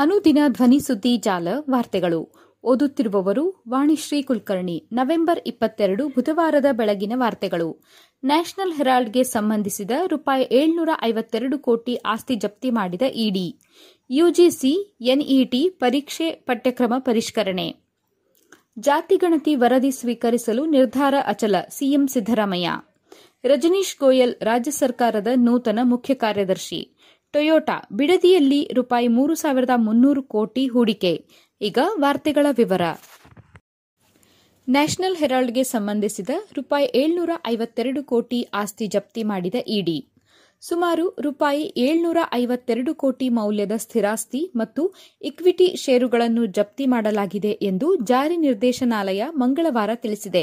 ಅನುದಿನ ಧ್ವನಿ ಸುದ್ದಿ ಜಾಲ ವಾರ್ತೆಗಳು. ಓದುತ್ತಿರುವವರು ವಾಣಿಶ್ರೀ ಕುಲಕರ್ಣಿ. ನವೆಂಬರ್ ಇಪ್ಪತ್ತೆರಡು ಬುಧವಾರದ ಬೆಳಗಿನ ವಾರ್ತೆಗಳು. ನ್ಯಾಷನಲ್ ಹೆರಾಲ್ಡ್ಗೆ ಸಂಬಂಧಿಸಿದ ರೂಪಾಯಿ ಏಳ್ನೂರ ಐವತ್ತೆರಡು ಕೋಟಿ ಆಸ್ತಿ ಜಪ್ತಿ ಮಾಡಿದ ಇಡಿ. ಯುಜಿಸಿ, ಎನ್ಇಟಿ ಪರೀಕ್ಷೆ ಪಠ್ಯಕ್ರಮ ಪರಿಷ್ಕರಣೆ. ಜಾತಿಗಣತಿ ವರದಿ ಸ್ವೀಕರಿಸಲು ನಿರ್ಧಾರ ಅಚಲ ಸಿಎಂ ಸಿದ್ದರಾಮಯ್ಯ. ರಜನೀಶ್ ಗೋಯಲ್ ರಾಜ್ಯ ಸರ್ಕಾರದ ನೂತನ ಮುಖ್ಯ ಕಾರ್ಯದರ್ಶಿ. ಟೊಯೋಟಾ ಬಿಡದಿಯಲ್ಲಿ ರೂಪಾಯಿ ಮೂರು ಸಾವಿರದ ಮುನ್ನೂರು ಕೋಟಿ ಹೂಡಿಕೆ. ಈಗ ವಾರ್ತೆಗಳ ವಿವರ. ನ್ಯಾಷನಲ್ ಹೆರಾಲ್ಡ್ಗೆ ಸಂಬಂಧಿಸಿದ ರೂಪಾಯಿ ಏಳ್ನೂರ ಐವತ್ತೆರಡು ಕೋಟಿ ಆಸ್ತಿ ಜಪ್ತಿ ಮಾಡಿದ ಇಡಿ. ಸುಮಾರು ರೂಪಾಯಿ ಏಳ್ನೂರ ಐವತ್ತೆರಡು ಕೋಟಿ ಮೌಲ್ಯದ ಸ್ಥಿರಾಸ್ತಿ ಮತ್ತು ಇಕ್ವಿಟಿ ಷೇರುಗಳನ್ನು ಜಪ್ತಿ ಮಾಡಲಾಗಿದೆ ಎಂದು ಜಾರಿ ನಿರ್ದೇಶನಾಲಯ ಮಂಗಳವಾರ ತಿಳಿಸಿದೆ.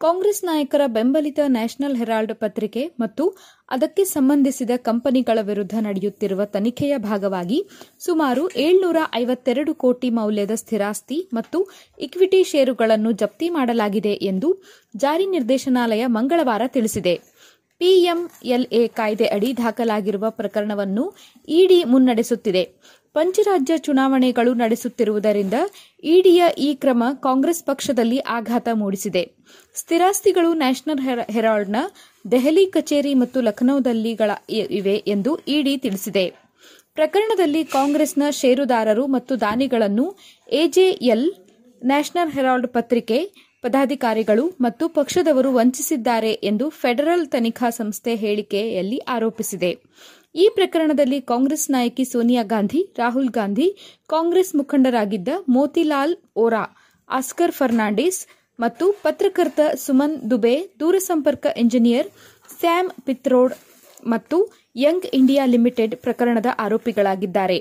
ಕಾಂಗ್ರೆಸ್ ನಾಯಕರ ಬೆಂಬಲಿತ ನ್ಯಾಷನಲ್ ಹೆರಾಲ್ಡ್ ಪತ್ರಿಕೆ ಮತ್ತು ಅದಕ್ಕೆ ಸಂಬಂಧಿಸಿದ ಕಂಪನಿಗಳ ವಿರುದ್ಧ ನಡೆಯುತ್ತಿರುವ ತನಿಖೆಯ ಭಾಗವಾಗಿ ಸುಮಾರು ಏಳ್ನೂರ ಐವತ್ತೆರಡು ಕೋಟಿ ಮೌಲ್ಯದ ಸ್ಥಿರಾಸ್ತಿ ಮತ್ತು ಇಕ್ವಿಟಿ ಷೇರುಗಳನ್ನು ಜಪ್ತಿ ಮಾಡಲಾಗಿದೆ ಎಂದು ಜಾರಿ ನಿರ್ದೇಶನಾಲಯ ಮಂಗಳವಾರ ತಿಳಿಸಿದೆ. ಪಿಎಂಎಲ್ಎ ಕಾಯ್ದೆ ಅಡಿ ದಾಖಲಾಗಿರುವ ಪ್ರಕರಣವನ್ನು ಇಡಿ ಮುನ್ನಡೆಸುತ್ತಿದೆ. ಪಂಚರಾಜ್ಯ ಚುನಾವಣೆಗಳು ನಡೆಸುತ್ತಿರುವುದರಿಂದ ಇಡಿಯ ಈ ಕ್ರಮ ಕಾಂಗ್ರೆಸ್ ಪಕ್ಷದಲ್ಲಿ ಆಘಾತ ಮೂಡಿಸಿದೆ. ಸ್ಥಿರಾಸ್ತಿಗಳು ನ್ಯಾಷನಲ್ ಹೆರಾಲ್ಡ್ನ ದೆಹಲಿ ಕಚೇರಿ ಮತ್ತು ಲಖನೌದಲ್ಲಿ ಇವೆ ಎಂದು ಇಡಿ ತಿಳಿಸಿದೆ. ಪ್ರಕರಣದಲ್ಲಿ ಕಾಂಗ್ರೆಸ್ನ ಷೇರುದಾರರು ಮತ್ತು ದಾನಿಗಳನ್ನು ಎಜೆಎಲ್, ನ್ಯಾಷನಲ್ ಹೆರಾಲ್ಡ್ ಪತ್ರಿಕೆ, ಪದಾಧಿಕಾರಿಗಳು ಮತ್ತು ಪಕ್ಷದವರು ವಂಚಿಸಿದ್ದಾರೆ ಎಂದು ಫೆಡರಲ್ ತನಿಖಾ ಸಂಸ್ಥೆ ಹೇಳಿಕೆಯಲ್ಲಿ ಆರೋಪಿಸಿದೆ. ಈ ಪ್ರಕರಣದಲ್ಲಿ ಕಾಂಗ್ರೆಸ್ ನಾಯಕಿ ಸೋನಿಯಾ ಗಾಂಧಿ, ರಾಹುಲ್ ಗಾಂಧಿ, ಕಾಂಗ್ರೆಸ್ ಮುಖಂಡರಾಗಿದ್ದ ಮೋತಿಲಾಲ್ ಓರಾ ಆಸ್ಕರ್ ಫರ್ನಾಂಡಿಸ್ ಮತ್ತು ಪತ್ರಕರ್ತ ಸುಮನ್ ದುಬೆ, ದೂರಸಂಪರ್ಕ ಇಂಜಿನಿಯರ್ ಸ್ಯಾಮ್ ಪಿತ್ರೋಡ್ ಮತ್ತು ಯಂಗ್ ಇಂಡಿಯಾ ಲಿಮಿಟೆಡ್ ಪ್ರಕರಣದ ಆರೋಪಿಗಳಾಗಿದ್ದಾರೆ.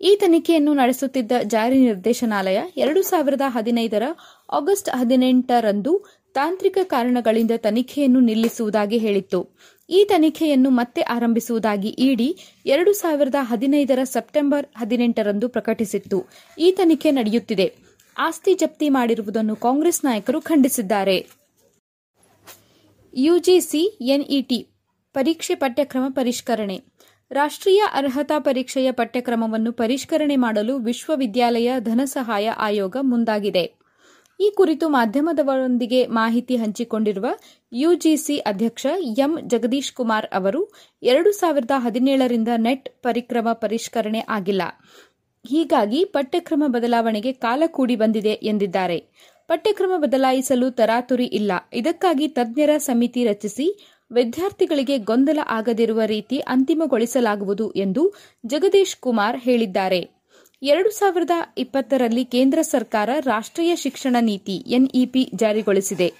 ಈ ತನಿಖೆಯನ್ನು ನಡೆಸುತ್ತಿದ್ದ ಜಾರಿ ನಿರ್ದೇಶನಾಲಯ ಎರಡು ಸಾವಿರದ ಹದಿನೈದರ ಆಗಸ್ಟ್ ಹದಿನೆಂಟರಂದು ತಾಂತ್ರಿಕ ಕಾರಣಗಳಿಂದ ತನಿಖೆಯನ್ನು ನಿಲ್ಲಿಸುವುದಾಗಿ ಹೇಳಿತ್ತು. ಈ ತನಿಖೆಯನ್ನು ಮತ್ತೆ ಆರಂಭಿಸುವುದಾಗಿ ಇಡಿ ಎರಡು ಸಾವಿರದ ಹದಿನೈದರ ಸೆಪ್ಟೆಂಬರ್ ಹದಿನೆಂಟರಂದು ಪ್ರಕಟಿಸಿತ್ತು. ಈ ತನಿಖೆ ನಡೆಯುತ್ತಿದೆ. ಆಸ್ತಿ ಜಪ್ತಿ ಮಾಡಿರುವುದನ್ನು ಕಾಂಗ್ರೆಸ್ ನಾಯಕರು ಖಂಡಿಸಿದ್ದಾರೆ. ಯುಜಿಸಿ, ಎನ್ಇಟಿ, ಪರೀಕ್ಷೆ ಪಠ್ಯಕ್ರಮ ಪರಿಷ್ಕರಣೆ. ರಾಷ್ಟ್ರೀಯ ಅರ್ಹತಾ ಪರೀಕ್ಷೆಯ ಪಠ್ಯಕ್ರಮವನ್ನು ಪರಿಷ್ಕರಣೆ ಮಾಡಲು ವಿಶ್ವವಿದ್ಯಾಲಯ ಧನಸಹಾಯ ಆಯೋಗ ಮುಂದಾಗಿದೆ. ಈ ಕುರಿತು ಮಾಧ್ಯಮದವರೊಂದಿಗೆ ಮಾಹಿತಿ ಹಂಚಿಕೊಂಡಿರುವ ಯುಜಿಸಿ ಅಧ್ಯಕ್ಷ ಎಂ ಜಗದೀಶ್ ಕುಮಾರ್ ಅವರು ಎರಡು ಸಾವಿರದ ಹದಿನೇಳರಿಂದ ನೆಟ್ ಪರಿಕ್ರಮ ಪರಿಷ್ಕರಣೆ ಆಗಿಲ್ಲ. ಹೀಗಾಗಿ ಪಠ್ಯಕ್ರಮ ಬದಲಾವಣೆಗೆ ಕಾಲ ಕೂಡಿ ಬಂದಿದೆ ಎಂದಿದ್ದಾರೆ. ಪಠ್ಯಕ್ರಮ ಬದಲಾಯಿಸಲು ತರಾತುರಿ ಇಲ್ಲ. ಇದಕ್ಕಾಗಿ ತಜ್ಞರ ಸಮಿತಿ ರಚಿಸಿ ವಿದ್ಯಾರ್ಥಿಗಳಿಗೆ ಗೊಂದಲ ಆಗದಿರುವ ರೀತಿ ಅಂತಿಮಗೊಳಿಸಲಾಗುವುದು ಎಂದು ಜಗದೀಶ್ ಕುಮಾರ್ ಹೇಳಿದ್ದಾರೆ. ಎರಡು ಸಾವಿರದ ಇಪ್ಪತ್ತರಲ್ಲಿ ಕೇಂದ್ರ ಸರ್ಕಾರ ರಾಷ್ಟ್ರೀಯ ಶಿಕ್ಷಣ ನೀತಿ ಎನ್ಇಪಿ ಜಾರಿಗೊಳಿಸಿದೆ.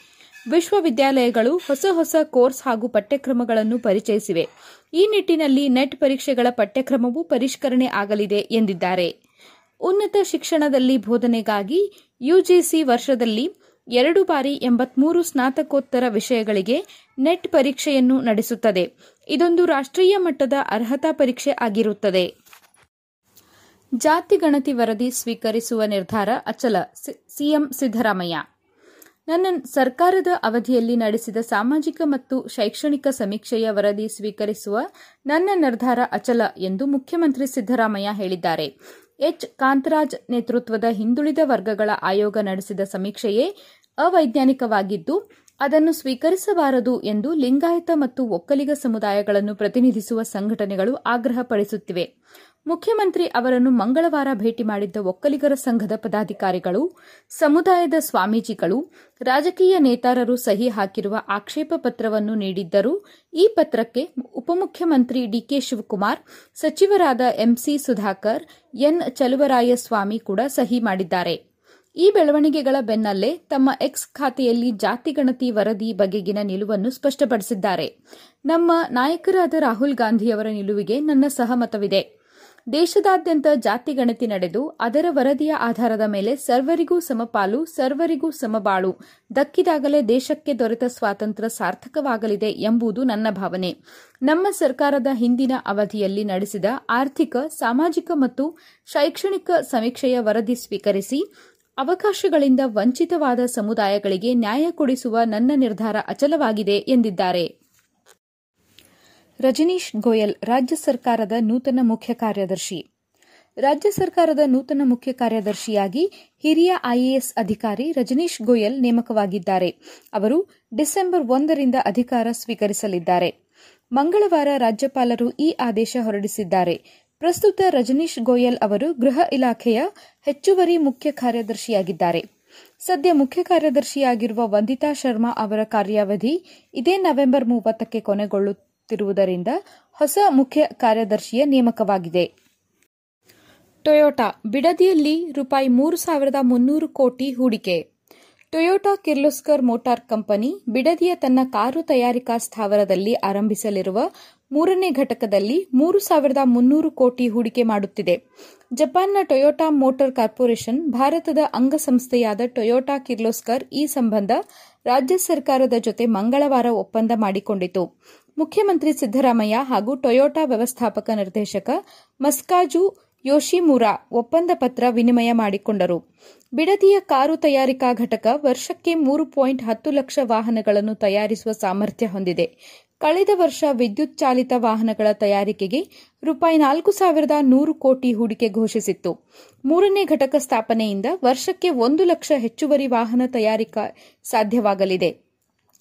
ವಿಶ್ವವಿದ್ಯಾಲಯಗಳು ಹೊಸ ಹೊಸ ಕೋರ್ಸ್ ಹಾಗೂ ಪಠ್ಯಕ್ರಮಗಳನ್ನು ಪರಿಚಯಿಸಿವೆ. ಈ ನಿಟ್ಟಿನಲ್ಲಿ ನೆಟ್ ಪರೀಕ್ಷೆಗಳ ಪಠ್ಯಕ್ರಮವೂ ಪರಿಷ್ಕರಣೆ ಆಗಲಿದೆ ಎಂದಿದ್ದಾರೆ. ಉನ್ನತ ಶಿಕ್ಷಣದಲ್ಲಿ ಬೋಧನೆಗಾಗಿ ಯುಜಿಸಿ ವರ್ಷದಲ್ಲಿ ಎರಡು ಬಾರಿ ಎಂಬತ್ಮೂರು ಸ್ನಾತಕೋತ್ತರ ವಿಷಯಗಳಿಗೆ ನೆಟ್ ಪರೀಕ್ಷೆಯನ್ನು ನಡೆಸುತ್ತದೆ. ಇದೊಂದು ರಾಷ್ಟ್ರೀಯ ಮಟ್ಟದ ಅರ್ಹತಾ ಪರೀಕ್ಷೆ ಆಗಿರುತ್ತದೆ. ಜಾತಿ ಗಣತಿ ವರದಿ ಸ್ವೀಕರಿಸುವ ನಿರ್ಧಾರ ಅಚಲ. ಸಿಎಂ ಸಿದ್ದರಾಮಯ್ಯ. ನನ್ನ ಸರ್ಕಾರದ ಅವಧಿಯಲ್ಲಿ ನಡೆಸಿದ ಸಾಮಾಜಿಕ ಮತ್ತು ಶೈಕ್ಷಣಿಕ ಸಮೀಕ್ಷೆಯ ವರದಿ ಸ್ವೀಕರಿಸುವ ನನ್ನ ನಿರ್ಧಾರ ಅಚಲ ಎಂದು ಮುಖ್ಯಮಂತ್ರಿ ಸಿದ್ದರಾಮಯ್ಯ ಹೇಳಿದ್ದಾರೆ. ಎಚ್. ಕಾಂತರಾಜ್ ನೇತೃತ್ವದ ಹಿಂದುಳಿದ ವರ್ಗಗಳ ಆಯೋಗ ನಡೆಸಿದ ಸಮೀಕ್ಷೆಯೇ ಅವೈಜ್ಞಾನಿಕವಾಗಿದ್ದು, ಅದನ್ನು ಸ್ವೀಕರಿಸಬಾರದು ಎಂದು ಲಿಂಗಾಯತ ಮತ್ತು ಒಕ್ಕಲಿಗ ಸಮುದಾಯಗಳನ್ನು ಪ್ರತಿನಿಧಿಸುವ ಸಂಘಟನೆಗಳು ಆಗ್ರಹಪಡಿಸುತ್ತಿವೆ. ಮುಖ್ಯಮಂತ್ರಿ ಅವರನ್ನು ಮಂಗಳವಾರ ಭೇಟಿ ಮಾಡಿದ್ದ ಒಕ್ಕಲಿಗರ ಸಂಘದ ಪದಾಧಿಕಾರಿಗಳು, ಸಮುದಾಯದ ಸ್ವಾಮೀಜಿಗಳು, ರಾಜಕೀಯ ನೇತಾರರು ಸಹಿ ಹಾಕಿರುವ ಆಕ್ಷೇಪ ಪತ್ರವನ್ನು ನೀಡಿದ್ದರೂ ಈ ಪತ್ರಕ್ಕೆ ಉಪಮುಖ್ಯಮಂತ್ರಿ ಡಿಕೆ ಶಿವಕುಮಾರ್, ಸಚಿವರಾದ ಎಂಸಿ ಸುಧಾಕರ್, ಎನ್ ಚಲುವರಾಯಸ್ವಾಮಿ ಕೂಡ ಸಹಿ ಮಾಡಿದ್ದಾರೆ. ಈ ಬೆಳವಣಿಗೆಗಳ ಬೆನ್ನಲ್ಲೇ ತಮ್ಮ ಎಕ್ಸ್ ಖಾತೆಯಲ್ಲಿ ಜಾತಿ ಗಣತಿ ವರದಿ ಬಗೆಗಿನ ನಿಲುವನ್ನು ಸ್ಪಷ್ಟಪಡಿಸಿದ್ದಾರೆ. ನಮ್ಮ ನಾಯಕರಾದ ರಾಹುಲ್ ಗಾಂಧಿಯವರ ನಿಲುವಿಗೆ ನನ್ನ ಸಹಮತವಿದೆ. ದೇಶದಾದ್ಯಂತ ಜಾತಿ ಗಣತಿ ನಡೆದು ಅದರ ವರದಿಯ ಆಧಾರದ ಮೇಲೆ ಸರ್ವರಿಗೂ ಸಮಪಾಲು, ಸರ್ವರಿಗೂ ಸಮಬಾಳು. ದಕ್ಕಿದಾಗಲೇ ದೇಶಕ್ಕೆ ದೊರೆತ ಸ್ವಾತಂತ್ರ್ಯ ಸಾರ್ಥಕವಾಗಲಿದೆ ಎಂಬುದು ನನ್ನ ಭಾವನೆ. ನಮ್ಮ ಸರ್ಕಾರದ ಹಿಂದಿನ ಅವಧಿಯಲ್ಲಿ ನಡೆಸಿದ ಆರ್ಥಿಕ, ಸಾಮಾಜಿಕ ಮತ್ತು ಶೈಕ್ಷಣಿಕ ಸಮೀಕ್ಷೆಯ ವರದಿ ಸ್ವೀಕರಿಸಿ, ಅವಕಾಶಗಳಿಂದ ವಂಚಿತವಾದ ಸಮುದಾಯಗಳಿಗೆ ನ್ಯಾಯ ಕೊಡಿಸುವ ನನ್ನ ನಿರ್ಧಾರ ಅಚಲವಾಗಿದೆ ಎಂದಿದ್ದಾರೆ. ರಜನೀಶ್ ಗೋಯಲ್, ರಾಜ್ಯ ಸರ್ಕಾರದ ನೂತನ ಮುಖ್ಯ ಕಾರ್ಯದರ್ಶಿ. ರಾಜ್ಯ ಸರ್ಕಾರದ ನೂತನ ಮುಖ್ಯ ಕಾರ್ಯದರ್ಶಿಯಾಗಿ ಹಿರಿಯ ಐಎಎಸ್ ಅಧಿಕಾರಿ ರಜನೀಶ್ ಗೋಯಲ್ ನೇಮಕವಾಗಿದ್ದಾರೆ. ಅವರು ಡಿಸೆಂಬರ್ ಒಂದರಿಂದ ಅಧಿಕಾರ ಸ್ವೀಕರಿಸಲಿದ್ದಾರೆ. ಮಂಗಳವಾರ ರಾಜ್ಯಪಾಲರು ಈ ಆದೇಶ ಹೊರಡಿಸಿದ್ದಾರೆ. ಪ್ರಸ್ತುತ ರಜನೀಶ್ ಗೋಯಲ್ ಅವರು ಗೃಹ ಇಲಾಖೆಯ ಹೆಚ್ಚುವರಿ ಮುಖ್ಯ ಕಾರ್ಯದರ್ಶಿಯಾಗಿದ್ದಾರೆ. ಸದ್ಯ ಮುಖ್ಯ ಕಾರ್ಯದರ್ಶಿಯಾಗಿರುವ ವಂದಿತಾ ಶರ್ಮಾ ಅವರ ಕಾರ್ಯಾವಧಿ ಇದೇ ನವೆಂಬರ್ ಮೂವತ್ತಕ್ಕೆ ಕೊನೆಗೊಳ್ಳುತ್ತಿರುವುದರಿಂದ ಹೊಸ ಮುಖ್ಯ ಕಾರ್ಯದರ್ಶಿಯ ನೇಮಕವಾಗಿದೆ. ಟೊಯೋಟಾ ಬಿಡದಿಯಲ್ಲಿ ರೂಪಾಯಿ ಮೂರು ಸಾವಿರದ ಮುನ್ನೂರು ಕೋಟಿ ಹೂಡಿಕೆ. ಟೊಯೋಟಾ ಕಿರ್ಲೋಸ್ಕರ್ ಮೋಟಾರ್ ಕಂಪನಿ ಬಿಡದಿಯ ತನ್ನ ಕಾರು ತಯಾರಿಕಾ ಸ್ಥಾವರದಲ್ಲಿ ಆರಂಭಿಸಲಿರುವ ಮೂರನೇ ಘಟಕದಲ್ಲಿ ಮೂರು ಸಾವಿರದ ಮುನ್ನೂರು ಕೋಟಿ ಹೂಡಿಕೆ ಮಾಡುತ್ತಿದೆ. ಜಪಾನ್ನ ಟೊಯೋಟಾ ಮೋಟಾರ್ ಕಾರ್ಪೊರೇಷನ್ ಭಾರತದ ಅಂಗಸಂಸ್ಥೆಯಾದ ಟೊಯೋಟಾ ಕಿರ್ಲೋಸ್ಕರ್ ಈ ಸಂಬಂಧ ರಾಜ್ಯ ಸರ್ಕಾರದ ಜೊತೆ ಮಂಗಳವಾರ ಒಪ್ಪಂದ ಮಾಡಿಕೊಂಡಿತು. ಮುಖ್ಯಮಂತ್ರಿ ಸಿದ್ದರಾಮಯ್ಯ ಹಾಗೂ ಟೊಯೋಟಾ ವ್ಯವಸ್ಥಾಪಕ ನಿರ್ದೇಶಕ ಮಸ್ಕಾಜು ಯೋಶಿಮುರಾ ಒಪ್ಪಂದ ಪತ್ರ ವಿನಿಮಯ ಮಾಡಿಕೊಂಡರು. ಬಿಡದಿಯ ಕಾರು ತಯಾರಿಕಾ ಘಟಕ ವರ್ಷಕ್ಕೆ ಮೂರು ಪಾಯಿಂಟ್ ಹತ್ತು ಲಕ್ಷ ವಾಹನಗಳನ್ನು ತಯಾರಿಸುವ ಸಾಮರ್ಥ್ಯ ಹೊಂದಿದೆ. ಕಳೆದ ವರ್ಷ ವಿದ್ಯುತ್ ಚಾಲಿತ ವಾಹನಗಳ ತಯಾರಿಕೆಗೆ ರೂಪಾಯಿ ನಾಲ್ಕು ಸಾವಿರದ ನೂರು ಕೋಟಿ ಹೂಡಿಕೆ ಘೋಷಿಸಿತ್ತು. ಮೂರನೇ ಘಟಕ ಸ್ಥಾಪನೆಯಿಂದ ವರ್ಷಕ್ಕೆ ಒಂದು ಲಕ್ಷ ಹೆಚ್ಚುವರಿ ವಾಹನ ತಯಾರಿಕಾ ಸಾಧ್ಯವಾಗಲಿದೆ.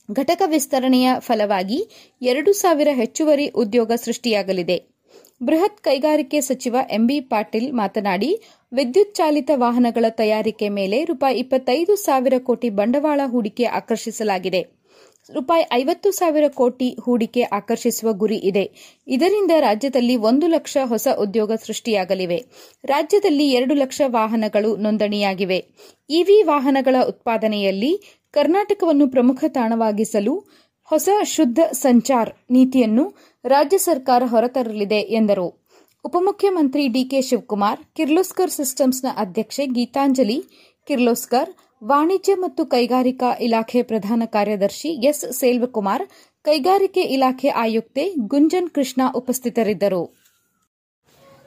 ಘಟಕ ವಿಸ್ತರಣೆಯ ಫಲವಾಗಿ ಎರಡು ಸಾವಿರ ಹೆಚ್ಚುವರಿ ಉದ್ಯೋಗ ಸೃಷ್ಟಿಯಾಗಲಿದೆ. ಬೃಹತ್ ಕೈಗಾರಿಕೆ ಸಚಿವ ಎಂಬಿ ಪಾಟೀಲ್ ಮಾತನಾಡಿ, ವಿದ್ಯುತ್ ಚಾಲಿತ ವಾಹನಗಳ ತಯಾರಿಕೆ ಮೇಲೆ ರೂಪಾಯಿ ಇಪ್ಪತ್ತೈದು ಸಾವಿರ ಕೋಟಿ ಬಂಡವಾಳ ಹೂಡಿಕೆ ಆಕರ್ಷಿಸಲಾಗಿದೆ. ರೂಪಾಯಿ ಐವತ್ತು ಸಾವಿರ ಕೋಟಿ ಹೂಡಿಕೆ ಆಕರ್ಷಿಸುವ ಗುರಿ ಇದೆ. ಇದರಿಂದ ರಾಜ್ಯದಲ್ಲಿ ಒಂದು ಲಕ್ಷ ಹೊಸ ಉದ್ಯೋಗ ಸೃಷ್ಟಿಯಾಗಲಿವೆ. ರಾಜ್ಯದಲ್ಲಿ ಎರಡು ಲಕ್ಷ ವಾಹನಗಳು ನೋಂದಣಿಯಾಗಿವೆ. ಇವಿ ವಾಹನಗಳ ಉತ್ಪಾದನೆಯಲ್ಲಿ ಕರ್ನಾಟಕವನ್ನು ಪ್ರಮುಖ ತಾಣವಾಗಿಸಲು ಹೊಸ ಶುದ್ಧ ಸಂಚಾರ್ ನೀತಿಯನ್ನು ರಾಜ್ಯ ಸರ್ಕಾರ ಹೊರತರಲಿದೆ ಎಂದರು. ಉಪಮುಖ್ಯಮಂತ್ರಿ ಡಿಕೆ ಶಿವಕುಮಾರ್, ಕಿರ್ಲೋಸ್ಕರ್ ಸಿಸ್ಟಮ್ಸ್ನ ಅಧ್ಯಕ್ಷೆ ಗೀತಾಂಜಲಿ, ಕಿರ್ಲೋಸ್ಕರ್ ವಾಣಿಜ್ಯ ಮತ್ತು ಕೈಗಾರಿಕಾ ಇಲಾಖೆ ಪ್ರಧಾನ ಕಾರ್ಯದರ್ಶಿ ಎಸ್. ಸೇಲ್ವಕುಮಾರ್, ಕೈಗಾರಿಕೆ ಇಲಾಖೆ ಆಯುಕ್ತೆ ಗುಂಜನ್ ಕೃಷ್ಣ ಉಪಸ್ಥಿತರಿದ್ದರು.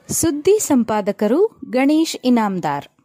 ಸುದ್ದಿ ಸಂಪಾದಕರು ಗಣೇಶ್ ಇನಾಮ್ದಾರ್.